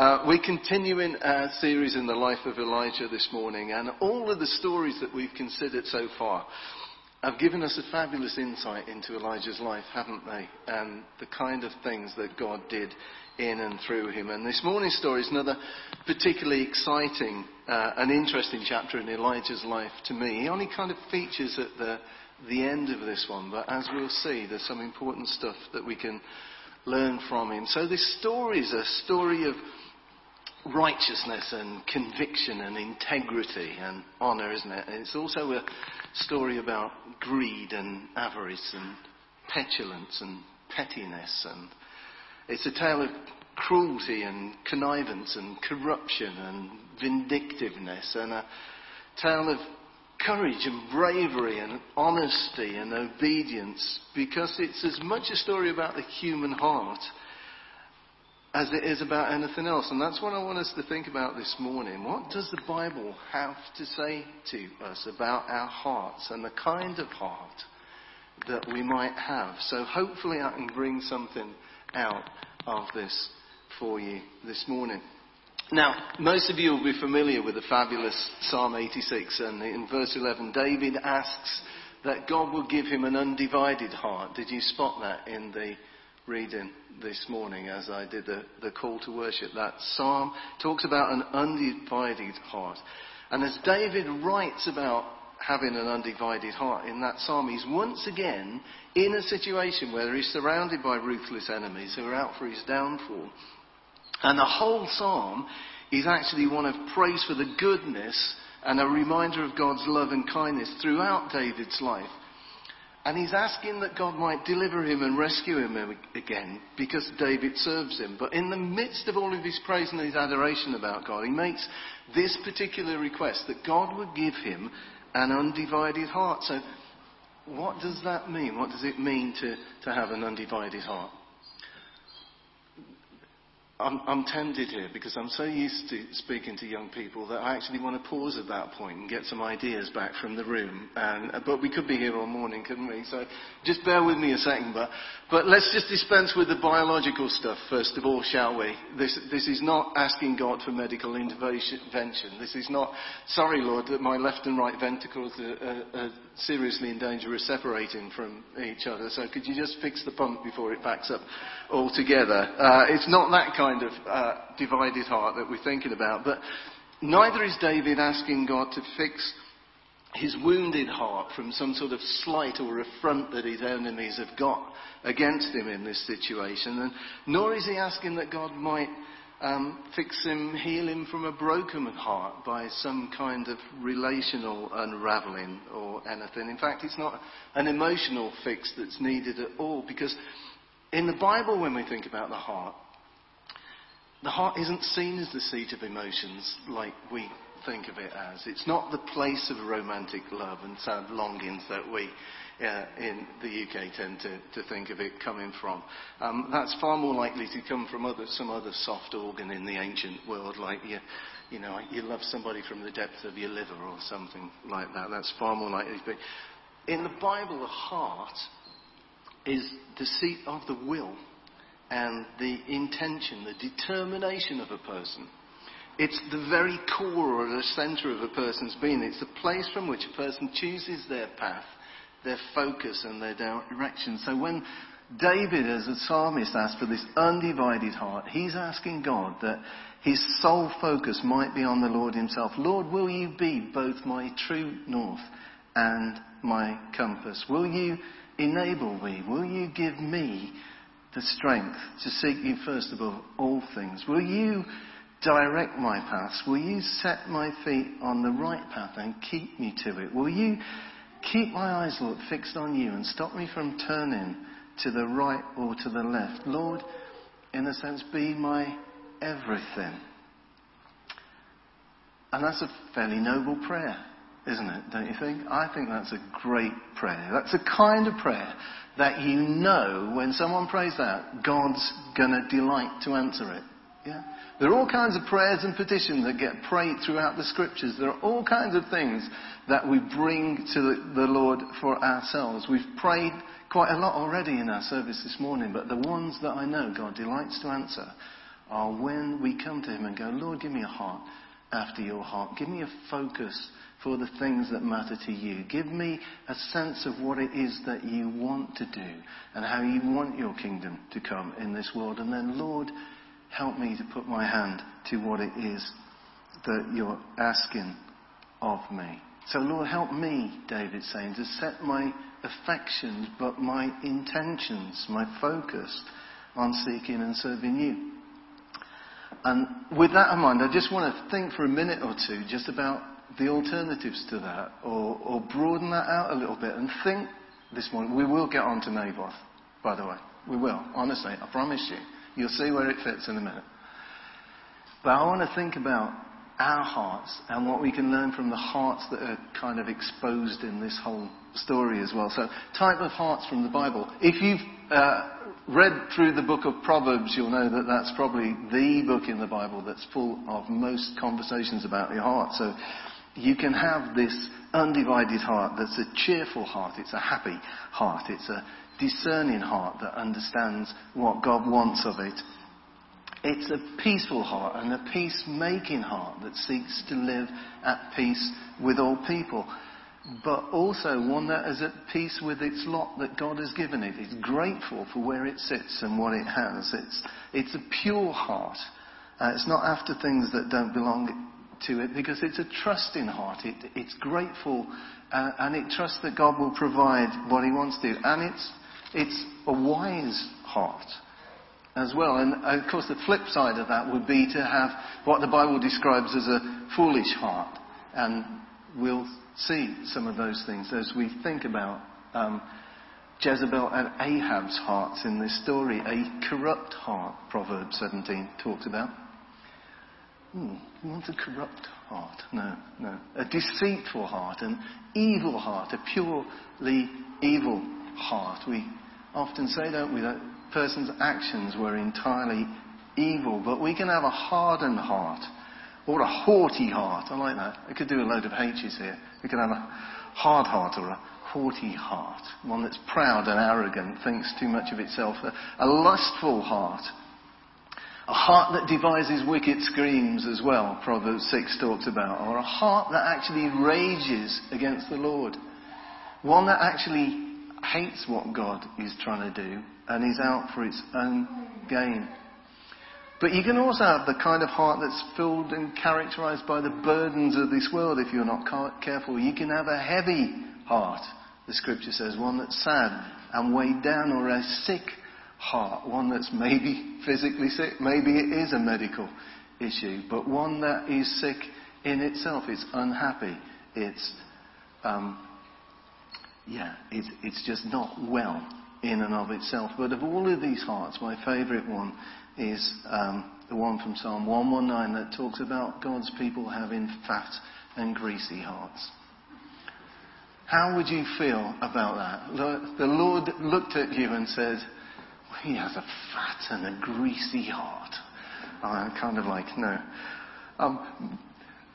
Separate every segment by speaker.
Speaker 1: Uh, we're continuing our series in the life of Elijah this morning, and all of the stories that we've considered so far have given us a fabulous insight into Elijah's life, haven't they? And the kind of things that God did in and through him. And this morning's story is another particularly exciting uh, and interesting chapter in Elijah's life to me. He only kind of features at the, the end of this one, but as we'll see, there's some important stuff that we can learn from him. So this story is a story of righteousness and conviction and integrity and honour, isn't it? It's also a story about greed and avarice and petulance and pettiness. And it's a tale of cruelty and connivance and corruption and vindictiveness and a tale of courage and bravery and honesty and obedience because it's as much a story about the human heart as it is about anything else. And that's what I want us to think about this morning. What does the Bible have to say to us about our hearts and the kind of heart that we might have? So hopefully I can bring something out of this for you this morning. Now, most of you will be familiar with the fabulous Psalm 86, and in verse 11, David asks that God will give him an undivided heart. Did you spot that in the reading this morning as I did the, the call to worship? That psalm talks about an undivided heart. And as David writes about having an undivided heart in that psalm, he's once again in a situation where he's surrounded by ruthless enemies who are out for his downfall. And the whole psalm is actually one of praise for the goodness and a reminder of God's love and kindness throughout David's life. And he's asking that God might deliver him and rescue him again because David serves him. But in the midst of all of his praise and his adoration about God, he makes this particular request that God would give him an undivided heart. So, what does that mean? What does it mean to, to have an undivided heart? I'm, I'm, tempted here because I'm so used to speaking to young people that I actually want to pause at that point and get some ideas back from the room. And, but we could be here all morning, couldn't we? So just bear with me a second. But, but let's just dispense with the biological stuff first of all, shall we? This, this is not asking God for medical intervention. This is not, sorry, Lord, that my left and right ventricles are, are, are seriously in danger of separating from each other. So could you just fix the pump before it backs up altogether? Uh, it's not that kind of uh, divided heart that we're thinking about. But neither is David asking God to fix his wounded heart from some sort of slight or affront that his enemies have got against him in this situation. And nor is he asking that God might um, fix him, heal him from a broken heart by some kind of relational unraveling or anything. In fact, it's not an emotional fix that's needed at all because in the Bible, when we think about the heart, the heart isn't seen as the seat of emotions like we think of it as. It's not the place of romantic love and sad longings that we uh, in the UK tend to, to think of it coming from. Um, that's far more likely to come from other, some other soft organ in the ancient world, like you, you know, you love somebody from the depth of your liver or something like that. That's far more likely to be. In the Bible, the heart is the seat of the will and the intention, the determination of a person. It's the very core or the center of a person's being. It's the place from which a person chooses their path their focus and their direction. So when David, as a psalmist, asks for this undivided heart, he's asking God that his sole focus might be on the Lord himself. Lord, will you be both my true north and my compass? Will you enable me? Will you give me the strength to seek you first above all things? Will you direct my paths? Will you set my feet on the right path and keep me to it? Will you Keep my eyes, Lord, fixed on you and stop me from turning to the right or to the left. Lord, in a sense, be my everything. And that's a fairly noble prayer, isn't it? Don't you think? I think that's a great prayer. That's a kind of prayer that you know when someone prays that, God's going to delight to answer it. Yeah? There are all kinds of prayers and petitions that get prayed throughout the scriptures. There are all kinds of things that we bring to the Lord for ourselves. We've prayed quite a lot already in our service this morning, but the ones that I know God delights to answer are when we come to Him and go, Lord, give me a heart after your heart. Give me a focus for the things that matter to you. Give me a sense of what it is that you want to do and how you want your kingdom to come in this world. And then, Lord, help me to put my hand to what it is that you're asking of me. So, Lord, help me, David's saying, to set my affections, but my intentions, my focus on seeking and serving you. And with that in mind, I just want to think for a minute or two just about the alternatives to that, or, or broaden that out a little bit and think this morning. We will get on to Naboth, by the way. We will, honestly, I promise you. You'll see where it fits in a minute. But I want to think about our hearts and what we can learn from the hearts that are kind of exposed in this whole story as well. So, type of hearts from the Bible. If you've uh, read through the book of Proverbs, you'll know that that's probably the book in the Bible that's full of most conversations about your heart. So, you can have this undivided heart that's a cheerful heart, it's a happy heart, it's a discerning heart that understands what God wants of it. It's a peaceful heart and a peacemaking heart that seeks to live at peace with all people. But also one that is at peace with its lot that God has given it. It's grateful for where it sits and what it has. It's, it's a pure heart. Uh, it's not after things that don't belong to it because it's a trusting heart. It, it's grateful uh, and it trusts that God will provide what He wants to. And it's, it's a wise heart as well. And uh, of course, the flip side of that would be to have what the Bible describes as a foolish heart. And we'll see some of those things as we think about um, Jezebel and Ahab's hearts in this story. A corrupt heart, Proverbs 17 talks about. Ooh, you want a corrupt heart? No, no. A deceitful heart, an evil heart, a purely evil heart. We often say, don't we, that person's actions were entirely evil, but we can have a hardened heart or a haughty heart. I like that. I could do a load of H's here. We could have a hard heart or a haughty heart, one that's proud and arrogant, thinks too much of itself, a, a lustful heart. A heart that devises wicked schemes as well, Proverbs 6 talks about, or a heart that actually rages against the Lord. One that actually hates what God is trying to do and is out for its own gain. But you can also have the kind of heart that's filled and characterized by the burdens of this world if you're not careful. You can have a heavy heart, the scripture says, one that's sad and weighed down, or a sick heart, one that's maybe physically sick, maybe it is a medical issue, but one that is sick in itself. It's unhappy. It's, um, yeah, it's, it's just not well in and of itself. But of all of these hearts, my favourite one is um, the one from Psalm 119 that talks about God's people having fat and greasy hearts. How would you feel about that? The Lord looked at you and said, He has a fat and a greasy heart. I'm kind of like, no. Um,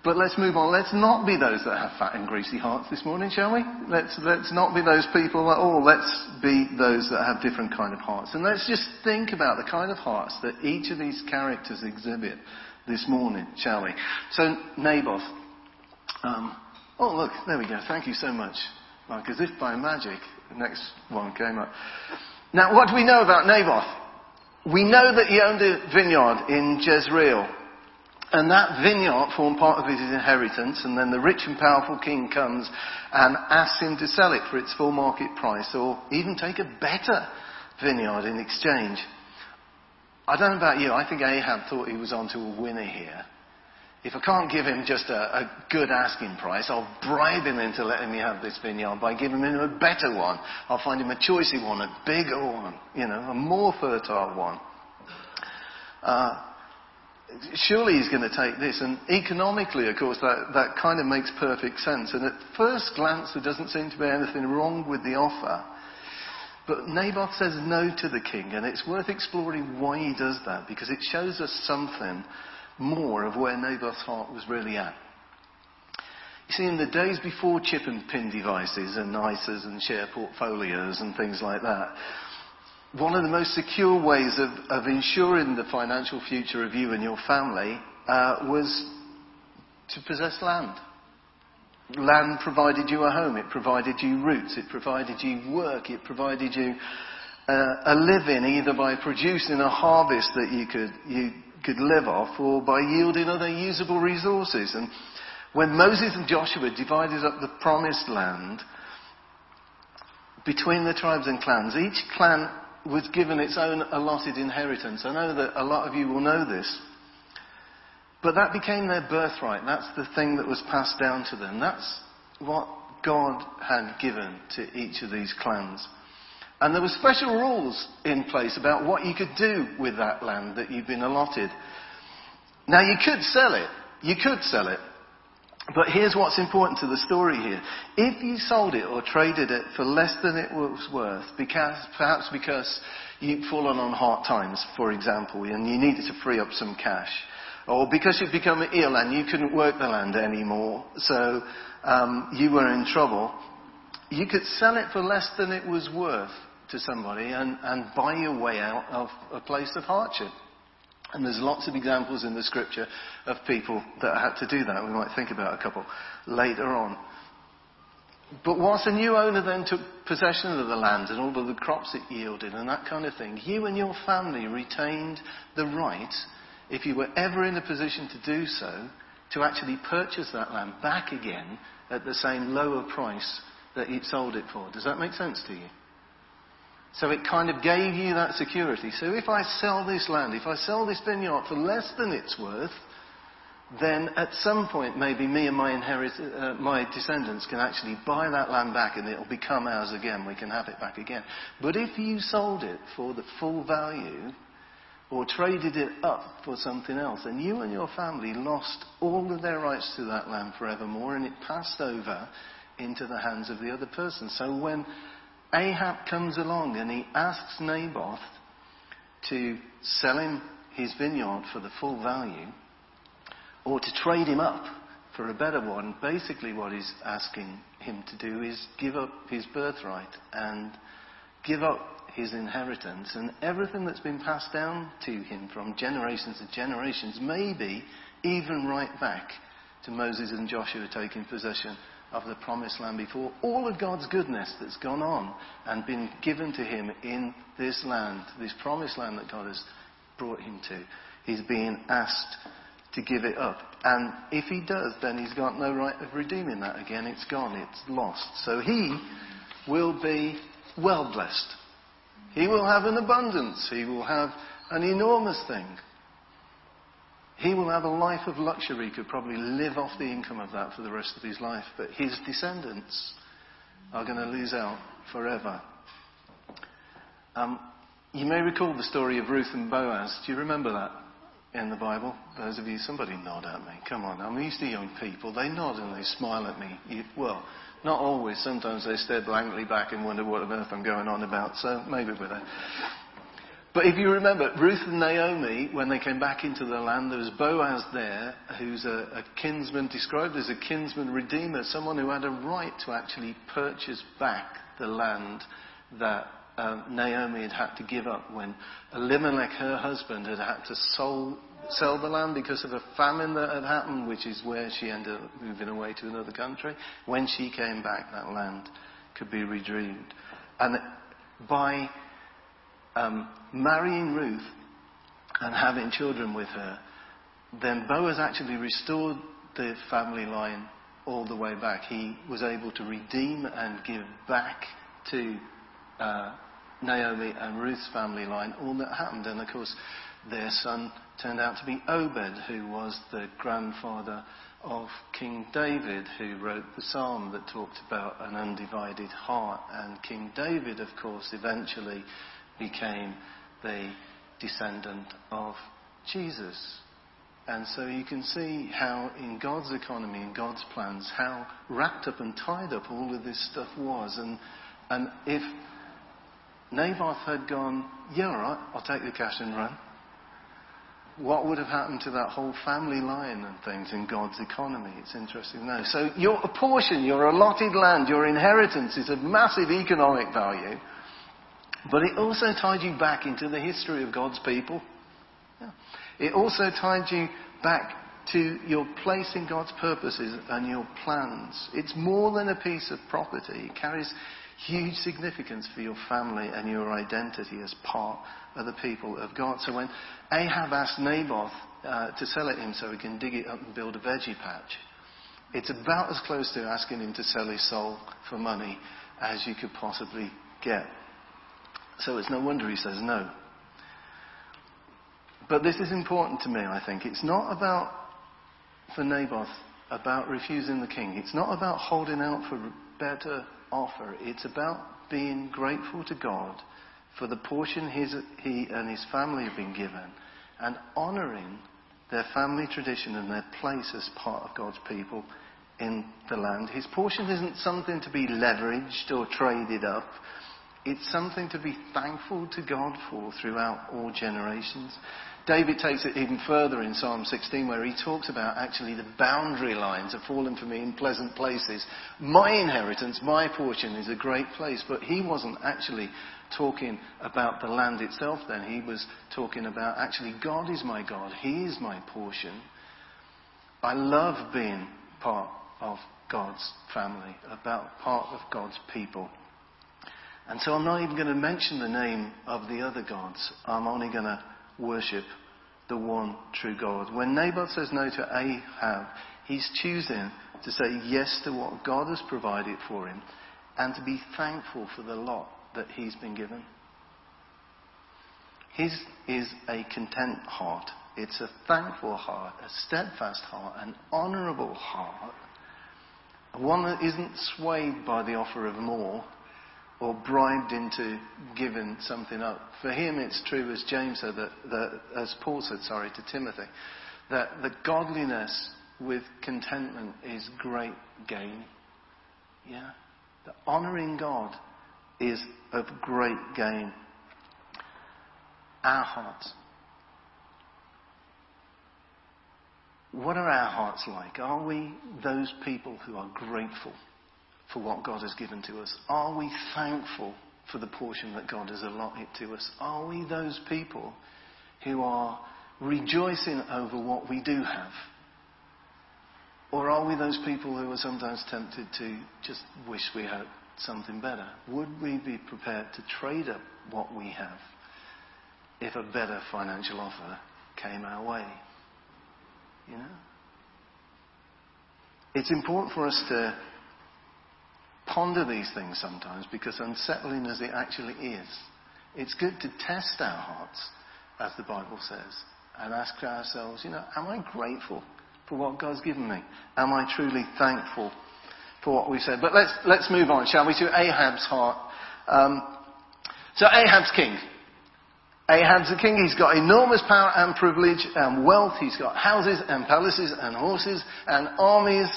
Speaker 1: but let's move on. Let's not be those that have fat and greasy hearts this morning, shall we? Let's, let's not be those people at all. Let's be those that have different kind of hearts. And let's just think about the kind of hearts that each of these characters exhibit this morning, shall we? So, Naboth. Um, oh, look, there we go. Thank you so much. Like as if by magic, the next one came up. Now, what do we know about Naboth? We know that he owned a vineyard in Jezreel. And that vineyard formed part of his inheritance, and then the rich and powerful king comes and asks him to sell it for its full market price, or even take a better vineyard in exchange. I don't know about you, I think Ahab thought he was onto a winner here. If I can't give him just a, a good asking price, I'll bribe him into letting me have this vineyard by giving him a better one. I'll find him a choicy one, a bigger one, you know, a more fertile one. Uh, surely he's going to take this. And economically, of course, that, that kind of makes perfect sense. And at first glance, there doesn't seem to be anything wrong with the offer. But Naboth says no to the king, and it's worth exploring why he does that, because it shows us something more of where Naboth's heart was really at. You see, in the days before chip and pin devices and ISAs and share portfolios and things like that, one of the most secure ways of, of ensuring the financial future of you and your family uh, was to possess land. Land provided you a home, it provided you roots, it provided you work, it provided you uh, a living either by producing a harvest that you could, you could live off or by yielding other usable resources. And when Moses and Joshua divided up the promised land between the tribes and clans, each clan was given its own allotted inheritance. I know that a lot of you will know this. But that became their birthright. That's the thing that was passed down to them. That's what God had given to each of these clans. And there were special rules in place about what you could do with that land that you've been allotted. Now you could sell it. You could sell it. But here's what's important to the story here. If you sold it or traded it for less than it was worth, because, perhaps because you'd fallen on hard times, for example, and you needed to free up some cash, or because you'd become ill and you couldn't work the land anymore, so um, you were in trouble, you could sell it for less than it was worth to somebody and, and buy your way out of a place of hardship. And there's lots of examples in the scripture of people that had to do that. We might think about a couple later on. But whilst a new owner then took possession of the land and all of the crops it yielded and that kind of thing, you and your family retained the right if you were ever in a position to do so, to actually purchase that land back again at the same lower price that you'd sold it for. Does that make sense to you? So it kind of gave you that security. So if I sell this land, if I sell this vineyard for less than it's worth, then at some point maybe me and my, inherit, uh, my descendants can actually buy that land back and it'll become ours again. We can have it back again. But if you sold it for the full value, or traded it up for something else. And you and your family lost all of their rights to that land forevermore, and it passed over into the hands of the other person. So when Ahab comes along and he asks Naboth to sell him his vineyard for the full value, or to trade him up for a better one, basically what he's asking him to do is give up his birthright and give up his inheritance. And everything that's been passed down to him from generations to generations, maybe even right back to Moses and Joshua taking possession of the promised land before. All of God's goodness that's gone on and been given to him in this land, this promised land that God has brought him to, he's being asked to give it up. And if he does, then he's got no right of redeeming that again. It's gone, it's lost. So he will be well blessed. He will have an abundance. He will have an enormous thing. He will have a life of luxury, could probably live off the income of that for the rest of his life. But his descendants are going to lose out forever. Um, you may recall the story of Ruth and Boaz. Do you remember that in the Bible? Those of you, somebody nod at me. Come on, I'm used to young people. They nod and they smile at me. You, well, not always. Sometimes they stare blankly back and wonder what on earth I'm going on about. So maybe we're. But if you remember, Ruth and Naomi, when they came back into the land, there was Boaz there, who's a, a kinsman, described as a kinsman redeemer, someone who had a right to actually purchase back the land that um, Naomi had had to give up when Elimelech, her husband, had had to sell the land because of a famine that had happened, which is where she ended up moving away to another country. When she came back, that land could be redeemed. And by um, marrying Ruth and having children with her, then Boaz actually restored the family line all the way back. He was able to redeem and give back to uh, Naomi and Ruth's family line all that happened. And of course, their son turned out to be Obed, who was the grandfather of King David, who wrote the psalm that talked about an undivided heart. And King David, of course, eventually became the descendant of Jesus. And so you can see how, in God's economy, in God's plans, how wrapped up and tied up all of this stuff was. And, and if Naboth had gone, yeah, all right, I'll take the cash and run, what would have happened to that whole family line and things in God's economy? It's interesting to know. So your portion, your allotted land, your inheritance is of massive economic value. But it also tied you back into the history of God's people. Yeah. It also tied you back to your place in God's purposes and your plans. It's more than a piece of property. It carries huge significance for your family and your identity as part of the people of God. So when Ahab asked Naboth uh, to sell it him so he can dig it up and build a veggie patch, it's about as close to asking him to sell his soul for money as you could possibly get. So it's no wonder he says no. But this is important to me, I think. It's not about, for Naboth, about refusing the king. It's not about holding out for a better offer. It's about being grateful to God for the portion his, he and his family have been given and honouring their family tradition and their place as part of God's people in the land. His portion isn't something to be leveraged or traded up. It's something to be thankful to God for throughout all generations. David takes it even further in Psalm 16 where he talks about actually the boundary lines have fallen for me in pleasant places. My inheritance, my portion is a great place, but he wasn't actually talking about the land itself then. He was talking about actually God is my God. He is my portion. I love being part of God's family, about part of God's people. And so I'm not even going to mention the name of the other gods. I'm only going to worship the one true God. When Naboth says no to Ahab, he's choosing to say yes to what God has provided for him and to be thankful for the lot that he's been given. His is a content heart. It's a thankful heart, a steadfast heart, an honourable heart, one that isn't swayed by the offer of more or bribed into giving something up. For him, it's true, as James said, that, that, as Paul said, sorry, to Timothy, that the godliness with contentment is great gain. Yeah? The honouring God is of great gain. Our hearts. What are our hearts like? Are we those people who are grateful for what God has given to us? Are we thankful for the portion that God has allotted to us? Are we those people who are rejoicing over what we do have? Or are we those people who are sometimes tempted to just wish we had something better? Would we be prepared to trade up what we have if a better financial offer came our way? You know? It's important for us to ponder these things sometimes because unsettling as it actually is, it's good to test our hearts, as the Bible says, and ask ourselves, you know, am I grateful for what God's given me? Am I truly thankful for what we said? But let's, let's move on, shall we, to Ahab's heart. Um, so Ahab's king. Ahab's the king. He's got enormous power and privilege and wealth. He's got houses and palaces and horses and armies.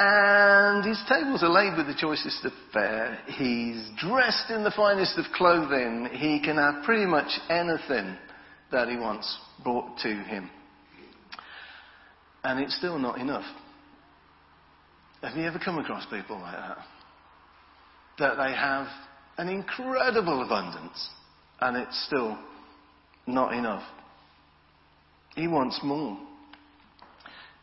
Speaker 1: And his tables are laid with the choicest of fare. He's dressed in the finest of clothing. He can have pretty much anything that he wants brought to him. And it's still not enough. Have you ever come across people like that? That they have an incredible abundance and it's still not enough. He wants more.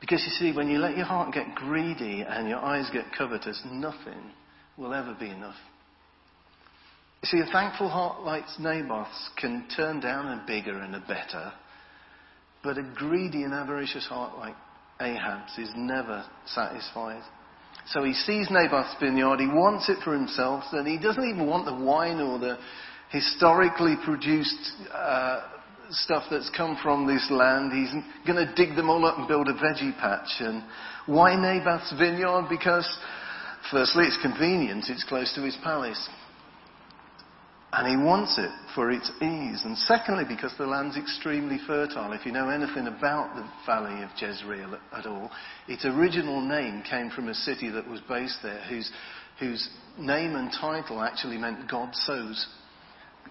Speaker 1: Because you see, when you let your heart get greedy and your eyes get covetous, nothing will ever be enough. You see, a thankful heart like Naboth's can turn down a bigger and a better, but a greedy and avaricious heart like Ahab's is never satisfied. So he sees Naboth's vineyard, he wants it for himself, and he doesn't even want the wine or the historically produced uh, stuff that's come from this land. He's going to dig them all up and build a veggie patch. And why Naboth's vineyard? Because, firstly, it's convenient. It's close to his palace. And he wants it for its ease. And secondly, because the land's extremely fertile. If you know anything about the valley of Jezreel at all, its original name came from a city that was based there whose, whose name and title actually meant God sows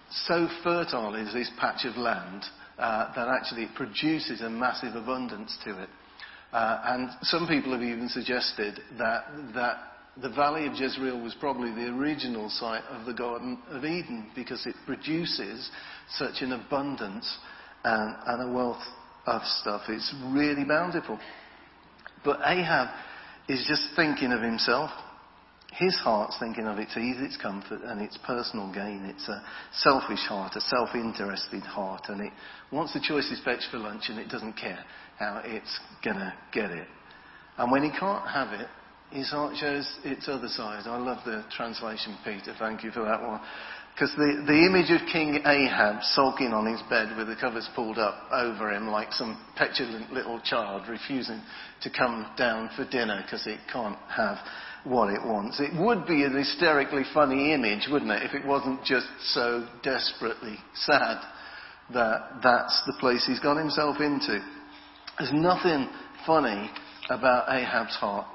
Speaker 1: so fertile is this patch of land uh, that actually it produces a massive abundance to it. Uh, and some people have even suggested that, that the Valley of Jezreel was probably the original site of the Garden of Eden because it produces such an abundance and, and a wealth of stuff. It's really bountiful. But Ahab is just thinking of himself. His heart's thinking of its ease, its comfort, and its personal gain. It's a selfish heart, a self-interested heart, and it wants the choicest veg for lunch, and it doesn't care how it's gonna get it. And when he can't have it, his heart shows its other side. I love the translation, Peter. Thank you for that one. Because the, the image of King Ahab sulking on his bed with the covers pulled up over him like some petulant little child refusing to come down for dinner because it can't have what it wants. It would be an hysterically funny image, wouldn't it, if it wasn't just so desperately sad that that's the place he's got himself into. There's nothing funny about Ahab's heart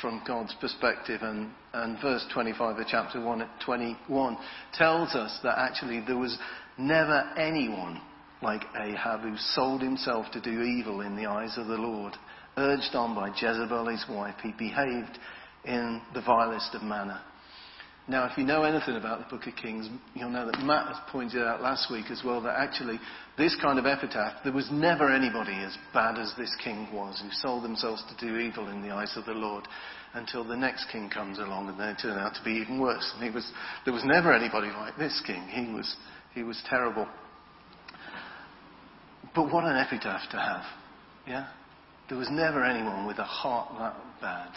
Speaker 1: from God's perspective. And, and verse 25 of chapter 1 21 tells us that actually there was never anyone like Ahab who sold himself to do evil in the eyes of the Lord. Urged on by Jezebel, his wife, he behaved in the vilest of manner. Now, if you know anything about the book of Kings, you'll know that Matt has pointed out last week as well that actually this kind of epitaph, there was never anybody as bad as this king was who sold themselves to do evil in the eyes of the Lord until the next king comes along and they turn out to be even worse. And he was, there was never anybody like this king. He was, he was terrible. But what an epitaph to have. Yeah? There was never anyone with a heart that bad.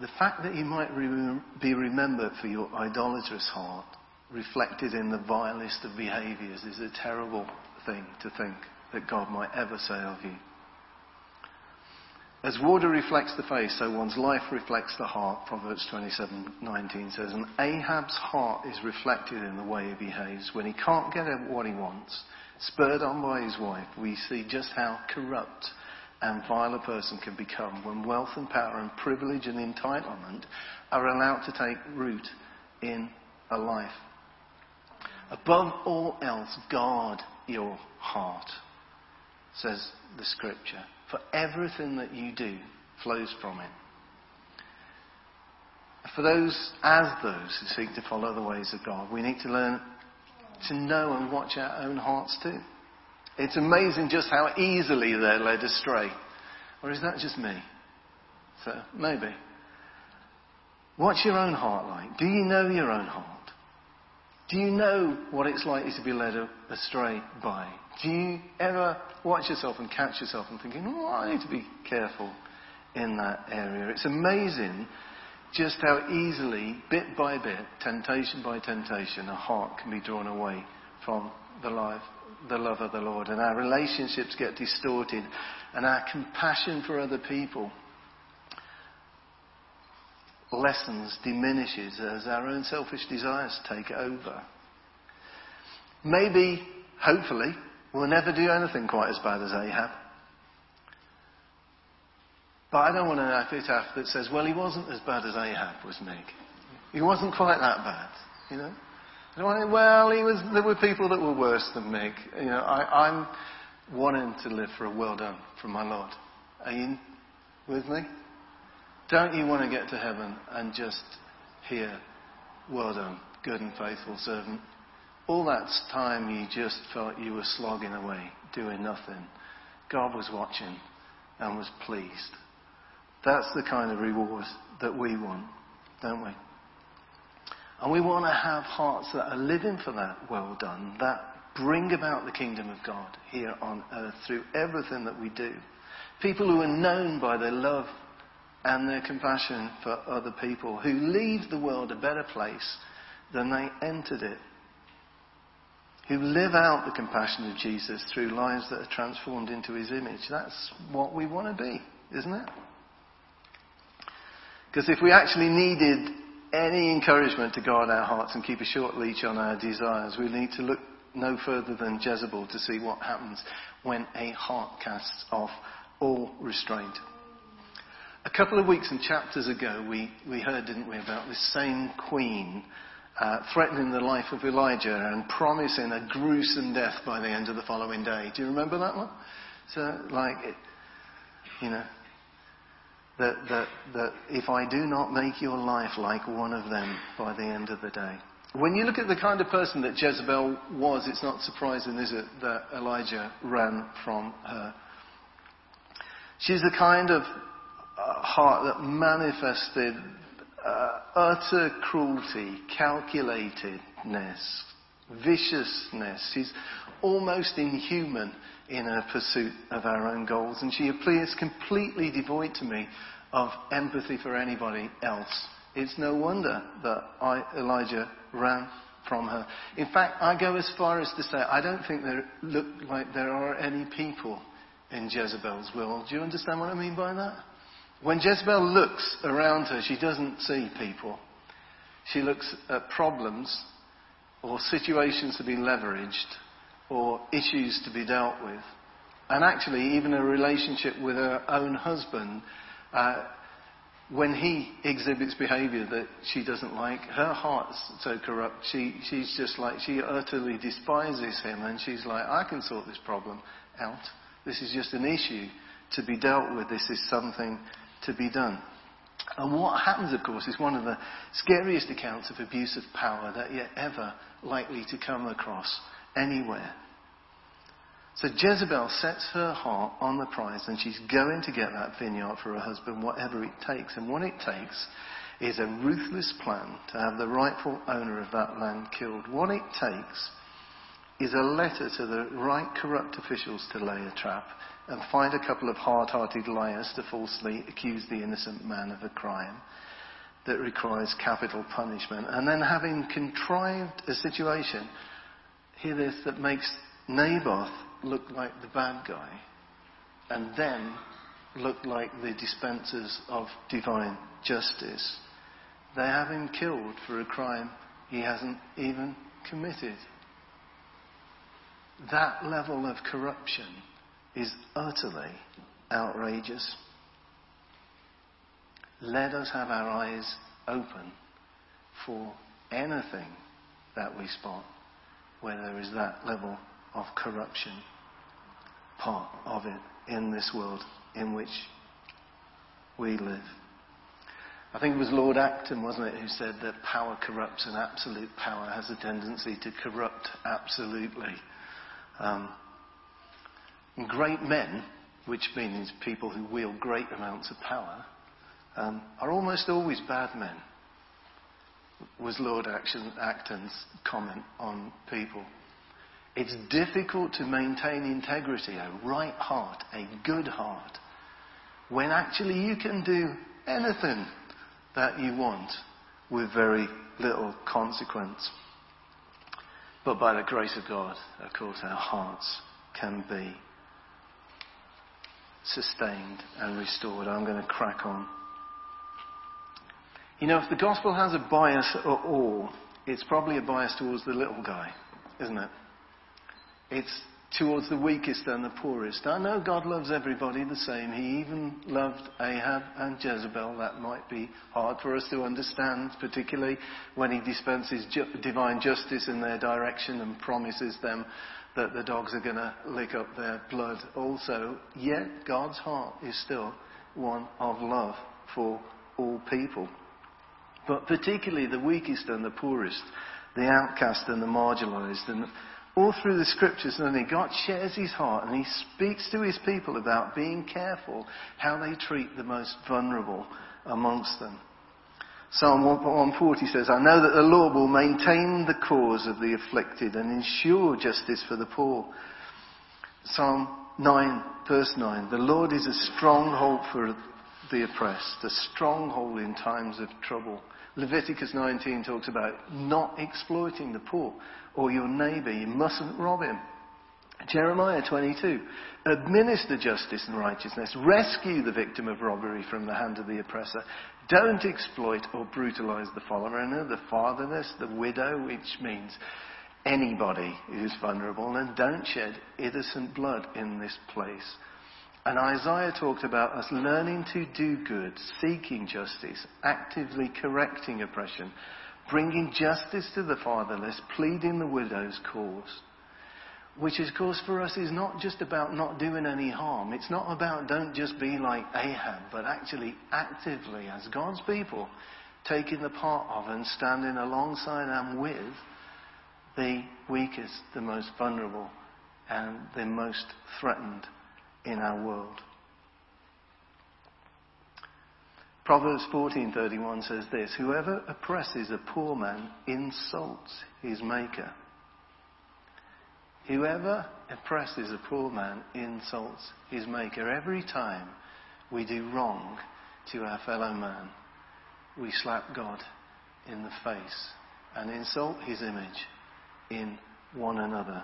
Speaker 1: The fact that you might re- be remembered for your idolatrous heart, reflected in the vilest of behaviours, is a terrible thing to think that God might ever say of you. As water reflects the face, so one's life reflects the heart, Proverbs 27:19 says. And Ahab's heart is reflected in the way he behaves. When he can't get what he wants, spurred on by his wife, we see just how corrupt and vile a person can become when wealth and power and privilege and entitlement are allowed to take root in a life. Above all else, guard your heart, says the scripture. For everything that you do flows from it. For those, as those who seek to follow the ways of God, we need to learn to know and watch our own hearts too. It's amazing just how easily they're led astray. Or is that just me? So, maybe. What's your own heart like? Do you know your own heart? Do you know what it's like to be led astray by? Do you ever watch yourself and catch yourself and thinking, oh, I need to be careful in that area? It's amazing just how easily, bit by bit, temptation by temptation, a heart can be drawn away from the life the love of the Lord, and our relationships get distorted, and our compassion for other people lessens, diminishes as our own selfish desires take over. Maybe, hopefully, we'll never do anything quite as bad as Ahab. But I don't want an epitaph that says, well, he wasn't as bad as Ahab was, Mig. He wasn't quite that bad, you know? Well, he was, there were people that were worse than Mig. You know, I, I'm wanting to live for a well done from my Lord. Are you with me? Don't you want to get to heaven and just hear, well done, good and faithful servant? All that time you just felt you were slogging away, doing nothing. God was watching and was pleased. That's the kind of reward that we want, don't we? And we want to have hearts that are living for that well done, that bring about the kingdom of God here on earth through everything that we do. People who are known by their love and their compassion for other people, who leave the world a better place than they entered it. Who live out the compassion of Jesus through lives that are transformed into his image. That's what we want to be, isn't it? Because if we actually needed any encouragement to guard our hearts and keep a short leash on our desires, we need to look no further than Jezebel to see what happens when a heart casts off all restraint. A couple of weeks and chapters ago, we, we heard, didn't we, about this same queen uh, threatening the life of Elijah and promising a gruesome death by the end of the following day. Do you remember that one? So, like, you know, that, that, that if I do not make your life like one of them by the end of the day. When you look at the kind of person that Jezebel was, it's not surprising, is it, that Elijah ran from her. She's the kind of uh, heart that manifested uh, utter cruelty, calculatedness, viciousness. She's almost inhuman in her pursuit of our own goals, and she appears completely devoid to me of empathy for anybody else. It's no wonder that I, Elijah ran from her. In fact, I go as far as to say I don't think there look like there are any people in Jezebel's world. Do you understand what I mean by that? When Jezebel looks around her, she doesn't see people. She looks at problems or situations to be leveraged or issues to be dealt with. And actually, even a relationship with her own husband, uh, when he exhibits behavior that she doesn't like, her heart's so corrupt, she, she's just like, she utterly despises him and she's like, I can sort this problem out. This is just an issue to be dealt with. This is something to be done. And what happens, of course, is one of the scariest accounts of abuse of power that you're ever likely to come across anywhere. So Jezebel sets her heart on the prize and she's going to get that vineyard for her husband, whatever it takes. And what it takes is a ruthless plan to have the rightful owner of that land killed. What it takes is a letter to the right corrupt officials to lay a trap and find a couple of hard-hearted liars to falsely accuse the innocent man of a crime that requires capital punishment. And then having contrived a situation, hear this, that makes Naboth look like the bad guy and then look like the dispensers of divine justice. They have him killed for a crime he hasn't even committed. That level of corruption is utterly outrageous. Let us have our eyes open for anything that we spot where there is that level of corruption part of it in this world in which we live. I think it was Lord Acton, wasn't it, who said that power corrupts and absolute power has a tendency to corrupt absolutely. Um, great men, which means people who wield great amounts of power, um, are almost always bad men, was Lord Acton's comment on people. It's difficult to maintain integrity, a right heart, a good heart, when actually you can do anything that you want with very little consequence. But by the grace of God, of course, our hearts can be sustained and restored. I'm going to crack on. You know, if the gospel has a bias at all, it's probably a bias towards the little guy, isn't it? It's towards the weakest and the poorest. I know God loves everybody the same. He even loved Ahab and Jezebel. That might be hard for us to understand, particularly when he dispenses ju- divine justice in their direction and promises them that the dogs are going to lick up their blood also. Yet God's heart is still one of love for all people. But particularly the weakest and the poorest, the outcast and the marginalized and all through the scriptures, and then God shares his heart and he speaks to his people about being careful how they treat the most vulnerable amongst them. Psalm 140 says, I know that the Lord will maintain the cause of the afflicted and ensure justice for the poor. Psalm 9, verse 9, the Lord is a stronghold for the oppressed, a stronghold in times of trouble. Leviticus 19 talks about not exploiting the poor or your neighbour. You mustn't rob him. Jeremiah 22. Administer justice and righteousness. Rescue the victim of robbery from the hand of the oppressor. Don't exploit or brutalize the foreigner, the fatherless, the widow, which means anybody who's vulnerable. And don't shed innocent blood in this place. And Isaiah talked about us learning to do good, seeking justice, actively correcting oppression, bringing justice to the fatherless, pleading the widow's cause. which of course for us is not just about not doing any harm. It's not about don't just be like Ahab, but actually actively as God's people taking the part of and standing alongside and with the weakest, the most vulnerable, and the most threatened in our world. Proverbs 14:31 says this, whoever oppresses a poor man insults his maker. Whoever oppresses a poor man insults his maker. Every time we do wrong to our fellow man, we slap God in the face and insult his image in one another.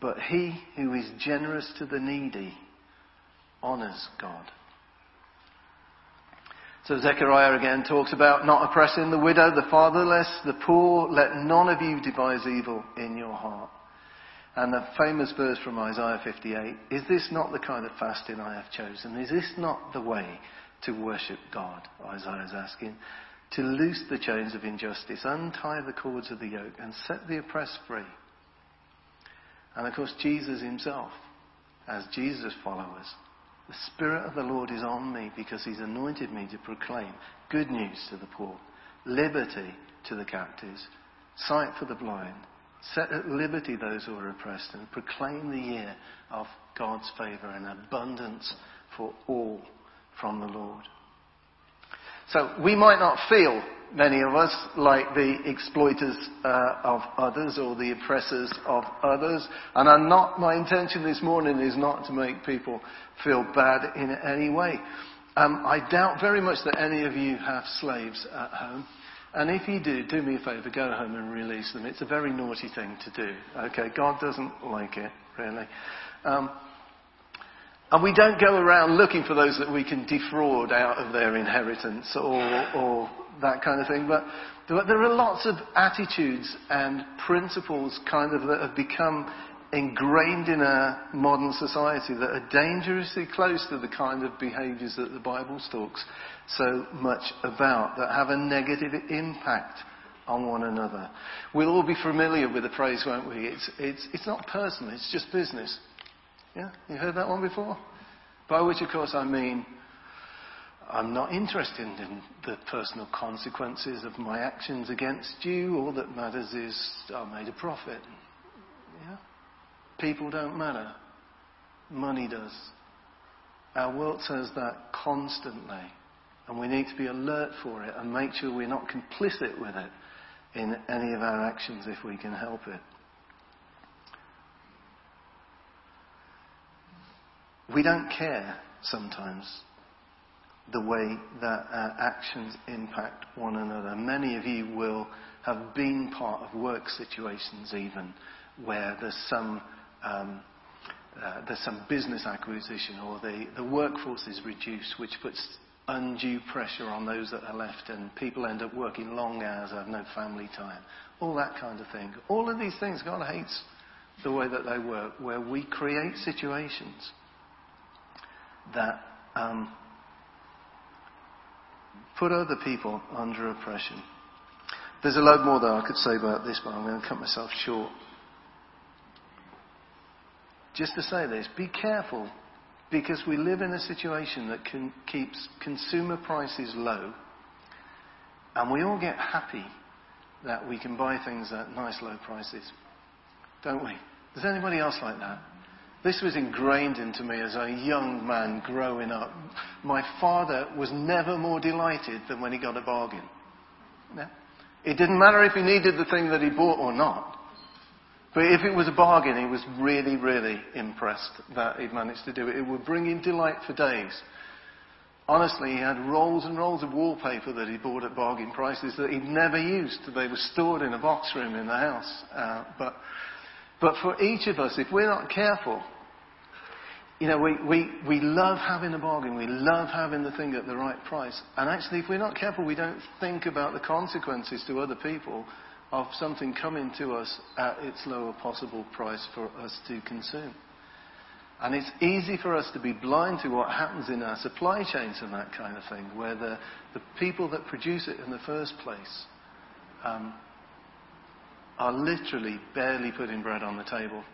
Speaker 1: But he who is generous to the needy honors God. So Zechariah again talks about not oppressing the widow, the fatherless, the poor. Let none of you devise evil in your heart. And the famous verse from Isaiah 58 Is this not the kind of fasting I have chosen? Is this not the way to worship God? Isaiah is asking. To loose the chains of injustice, untie the cords of the yoke, and set the oppressed free. And of course, Jesus himself, as Jesus' followers, the Spirit of the Lord is on me because he's anointed me to proclaim good news to the poor, liberty to the captives, sight for the blind, set at liberty those who are oppressed, and proclaim the year of God's favour and abundance for all from the Lord. So we might not feel, many of us, like the exploiters uh, of others or the oppressors of others. And I'm not, my intention this morning is not to make people feel bad in any way. Um, I doubt very much that any of you have slaves at home. And if you do, do me a favour, go home and release them. It's a very naughty thing to do. Okay, God doesn't like it, really. Um, and we don't go around looking for those that we can defraud out of their inheritance or, or that kind of thing. But, there are lots of attitudes and principles kind of that have become ingrained in our modern society that are dangerously close to the kind of behaviours that the Bible talks so much about, that have a negative impact on one another. We'll all be familiar with the phrase, won't we? It's, it's, it's not personal, it's just business. Yeah? You heard that one before? By which, of course, I mean I'm not interested in the personal consequences of my actions against you. All that matters is I made a profit. Yeah? People don't matter. Money does. Our world says that constantly. And we need to be alert for it and make sure we're not complicit with it in any of our actions if we can help it. We don't care sometimes the way that our actions impact one another. Many of you will have been part of work situations even where there's some um, uh, there's some business acquisition or the, the workforce is reduced, which puts undue pressure on those that are left, and people end up working long hours, have no family time, all that kind of thing. All of these things, God hates the way that they work, where we create situations that um, put other people under oppression. There's a lot more that I could say about this, but I'm going to cut myself short. Just to say this, be careful because we live in a situation that can, keeps consumer prices low and we all get happy that we can buy things at nice low prices. Don't we? Is anybody else like that? This was ingrained into me as a young man growing up. My father was never more delighted than when he got a bargain. It didn't matter if he needed the thing that he bought or not. But if it was a bargain, he was really, really impressed that he'd managed to do it. It would bring him delight for days. Honestly, he had rolls and rolls of wallpaper that he bought at bargain prices that he'd never used. They were stored in a box room in the house. Uh, but, but for each of us, if we're not careful, you know, we, we, we love having a bargain. We love having the thing at the right price. And actually, if we're not careful, we don't think about the consequences to other people of something coming to us at its lower possible price for us to consume. And it's easy for us to be blind to what happens in our supply chains and that kind of thing, where the, the people that produce it in the first place um, are literally barely putting bread on the table.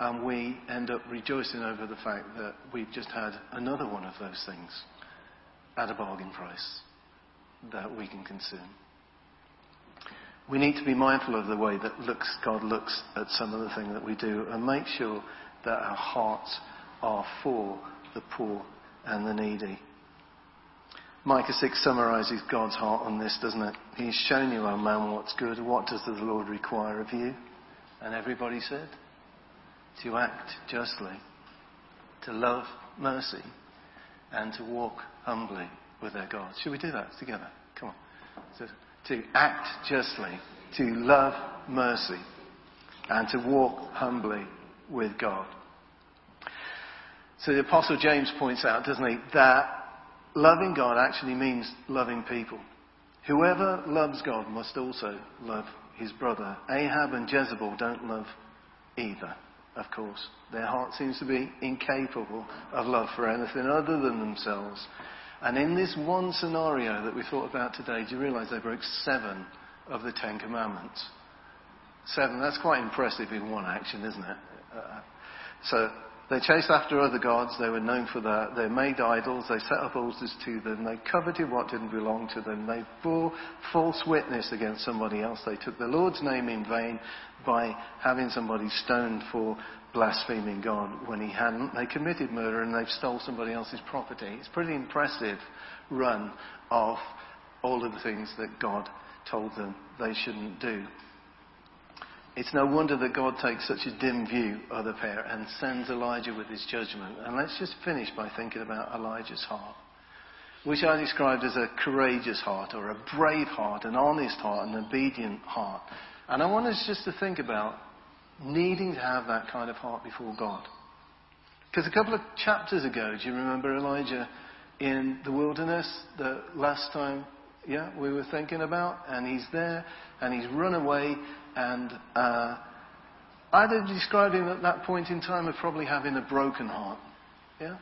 Speaker 1: And we end up rejoicing over the fact that we've just had another one of those things at a bargain price that we can consume. We need to be mindful of the way that looks, God looks at some of the things that we do and make sure that our hearts are for the poor and the needy. Micah 6 summarizes God's heart on this, doesn't it? He's shown you, O man, what's good. What does the Lord require of you? And everybody said, to act justly, to love mercy, and to walk humbly with their God. Should we do that together? Come on. So, to act justly, to love mercy, and to walk humbly with God. So the Apostle James points out, doesn't he, that loving God actually means loving people. Whoever loves God must also love his brother. Ahab and Jezebel don't love either, of course. Their heart seems to be incapable of love for anything other than themselves. And in this one scenario that we thought about today, do you realize they broke seven of the Ten Commandments? Seven, that's quite impressive in one action, isn't it? Uh, so they chased after other gods. They were known for that. They made idols. They set up altars to them. They coveted what didn't belong to them. They bore false witness against somebody else. They took the Lord's name in vain by having somebody stoned for blaspheming God when he hadn't. They committed murder and they've stole somebody else's property. It's a pretty impressive run of all of the things that God told them they shouldn't do. It's no wonder that God takes such a dim view of the pair and sends Elijah with his judgment. And let's just finish by thinking about Elijah's heart, which I described as a courageous heart or a brave heart, an honest heart, an obedient heart. And I want us just to think about needing to have that kind of heart before God. Because a couple of chapters ago, do you remember Elijah in the wilderness the last time yeah, we were thinking about? And he's there and he's run away and uh, I'd describe him at that point in time as probably having a broken heart. Yeah?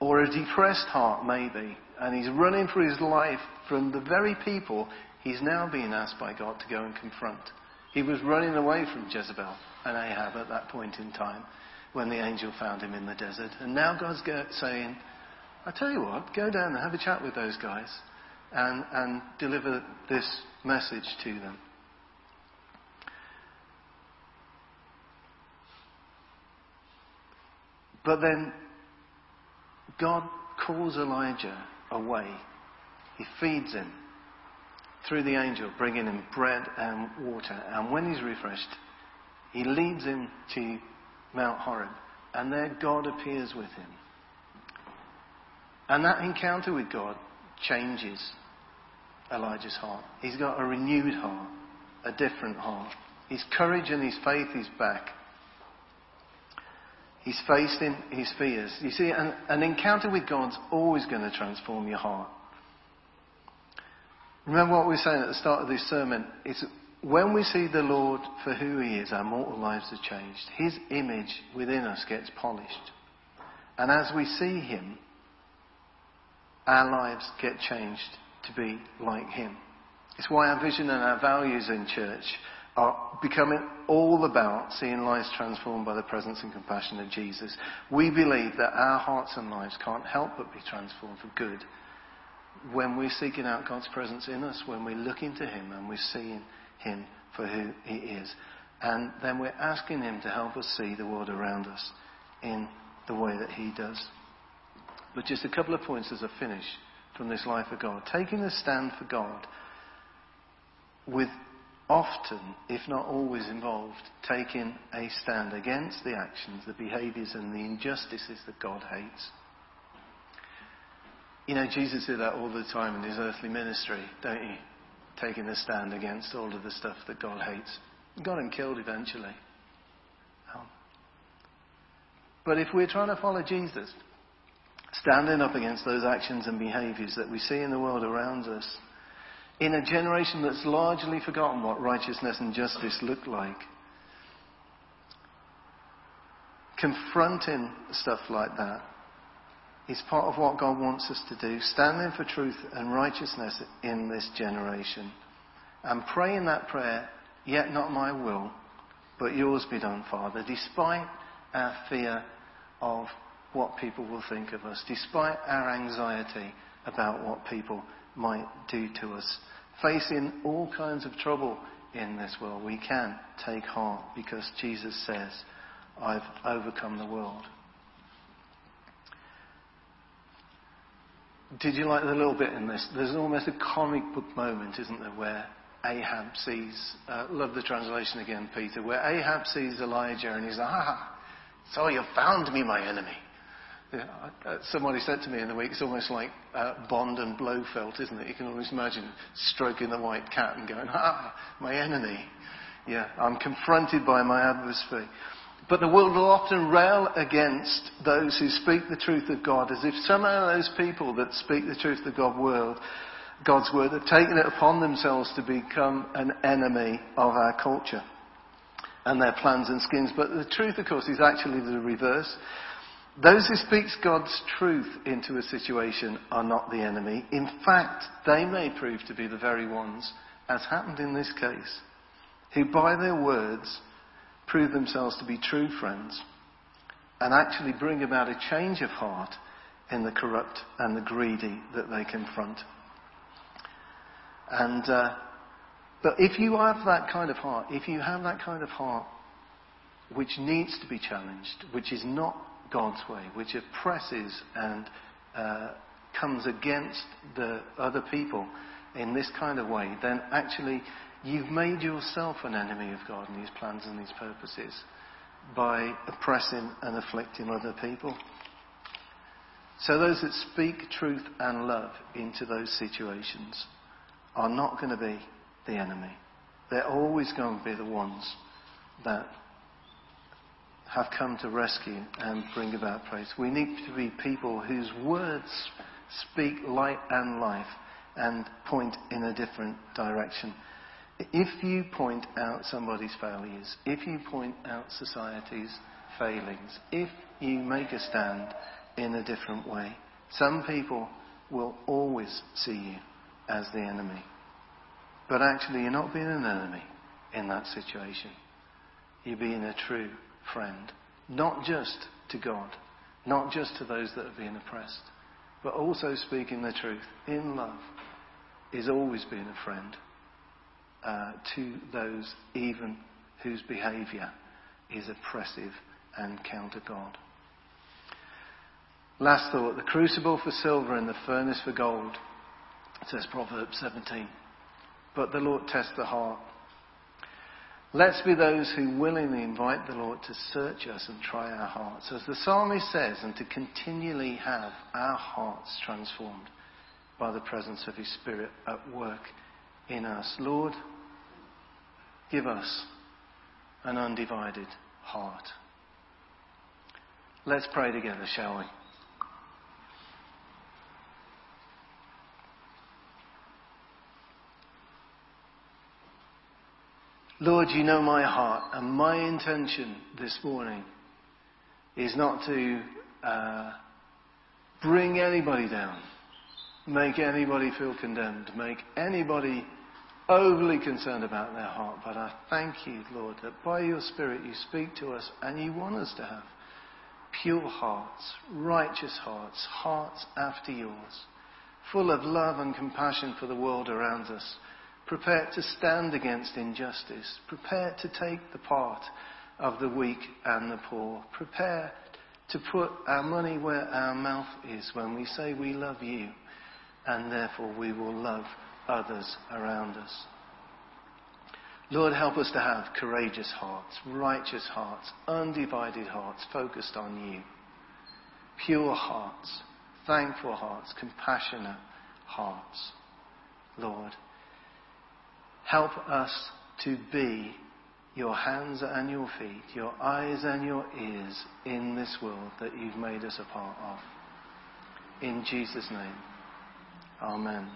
Speaker 1: Or a depressed heart, maybe. And he's running for his life from the very people he's now being asked by God to go and confront. He was running away from Jezebel and Ahab at that point in time when the angel found him in the desert. And now God's saying, I tell you what, go down and have a chat with those guys and, and deliver this message to them. But then God calls Elijah away. He feeds him through the angel, bringing him bread and water. And when he's refreshed, he leads him to Mount Horeb. And there God appears with him. And that encounter with God changes Elijah's heart. He's got a renewed heart, a different heart. His courage and his faith is back. He's facing his fears. You see, an, an encounter with God's always going to transform your heart. Remember what we were saying at the start of this sermon? It's when we see the Lord for who He is, our mortal lives are changed. His image within us gets polished. And as we see Him, our lives get changed to be like Him. It's why our vision and our values in church are becoming all about seeing lives transformed by the presence and compassion of Jesus. We believe that our hearts and lives can't help but be transformed for good when we're seeking out God's presence in us, when we're looking to Him and we're seeing Him for who He is. And then we're asking Him to help us see the world around us in the way that He does. But just a couple of points as a finish from this life of God. Taking a stand for God with often, if not always involved, taking a stand against the actions, the behaviours, and the injustices that God hates. You know, Jesus did that all the time in his earthly ministry, don't you? Taking a stand against all of the stuff that God hates. Got him killed eventually. Um, but if we're trying to follow Jesus, standing up against those actions and behaviours that we see in the world around us, in a generation that's largely forgotten what righteousness and justice look like. Confronting stuff like that is part of what God wants us to do, standing for truth and righteousness in this generation. And praying that prayer Yet not my will, but yours be done, Father, despite our fear of what people will think of us, despite our anxiety about what people might do to us. Facing all kinds of trouble in this world, we can take heart because Jesus says, I've overcome the world. Did you like the little bit in this? There's almost a comic book moment, isn't there, where Ahab sees, uh, love the translation again, Peter, where Ahab sees Elijah and he's like, ah, so you found me, my enemy. Yeah, uh, somebody said to me in the week, it's almost like uh, Bond and Blofeld, isn't it? You can almost imagine stroking the white cat and going, ah, my enemy. Yeah, I'm confronted by my adversary. But the world will often rail against those who speak the truth of God as if somehow those people that speak the truth of God world, God's word have taken it upon themselves to become an enemy of our culture and their plans and schemes. But the truth, of course, is actually the reverse. Those who speak God's truth into a situation are not the enemy. In fact, they may prove to be the very ones, as happened in this case, who by their words prove themselves to be true friends and actually bring about a change of heart in the corrupt and the greedy that they confront. And, uh, but if you have that kind of heart, if you have that kind of heart which needs to be challenged, which is not God's way, which oppresses and uh, comes against the other people in this kind of way, then actually you've made yourself an enemy of God and His plans and His purposes by oppressing and afflicting other people. So those that speak truth and love into those situations are not going to be the enemy. They're always going to be the ones that have come to rescue and bring about praise. We need to be people whose words speak light and life and point in a different direction. If you point out somebody's failures, if you point out society's failings, if you make a stand in a different way, some people will always see you as the enemy. But actually, you're not being an enemy in that situation. You're being a true friend. Not just to God, not just to those that are being oppressed, but also speaking the truth in love is always being a friend uh, to those even whose behaviour is oppressive and counter God. Last thought the crucible for silver and the furnace for gold, says Proverbs 17. But the Lord tests the heart. Let's be those who willingly invite the Lord to search us and try our hearts. As the psalmist says, and to continually have our hearts transformed by the presence of His Spirit at work in us. Lord, give us an undivided heart. Let's pray together, shall we? Lord, you know my heart, and my intention this morning is not to uh, bring anybody down, make anybody feel condemned, make anybody overly concerned about their heart. But I thank you, Lord, that by your Spirit you speak to us and you want us to have pure hearts, righteous hearts, hearts after yours, full of love and compassion for the world around us prepared to stand against injustice, prepared to take the part of the weak and the poor, prepared to put our money where our mouth is when we say we love you, and therefore we will love others around us. Lord, help us to have courageous hearts, righteous hearts, undivided hearts focused on you, pure hearts, thankful hearts, compassionate hearts. Lord, Help us to be your hands and your feet, your eyes and your ears in this world that you've made us a part of. In Jesus' name, Amen.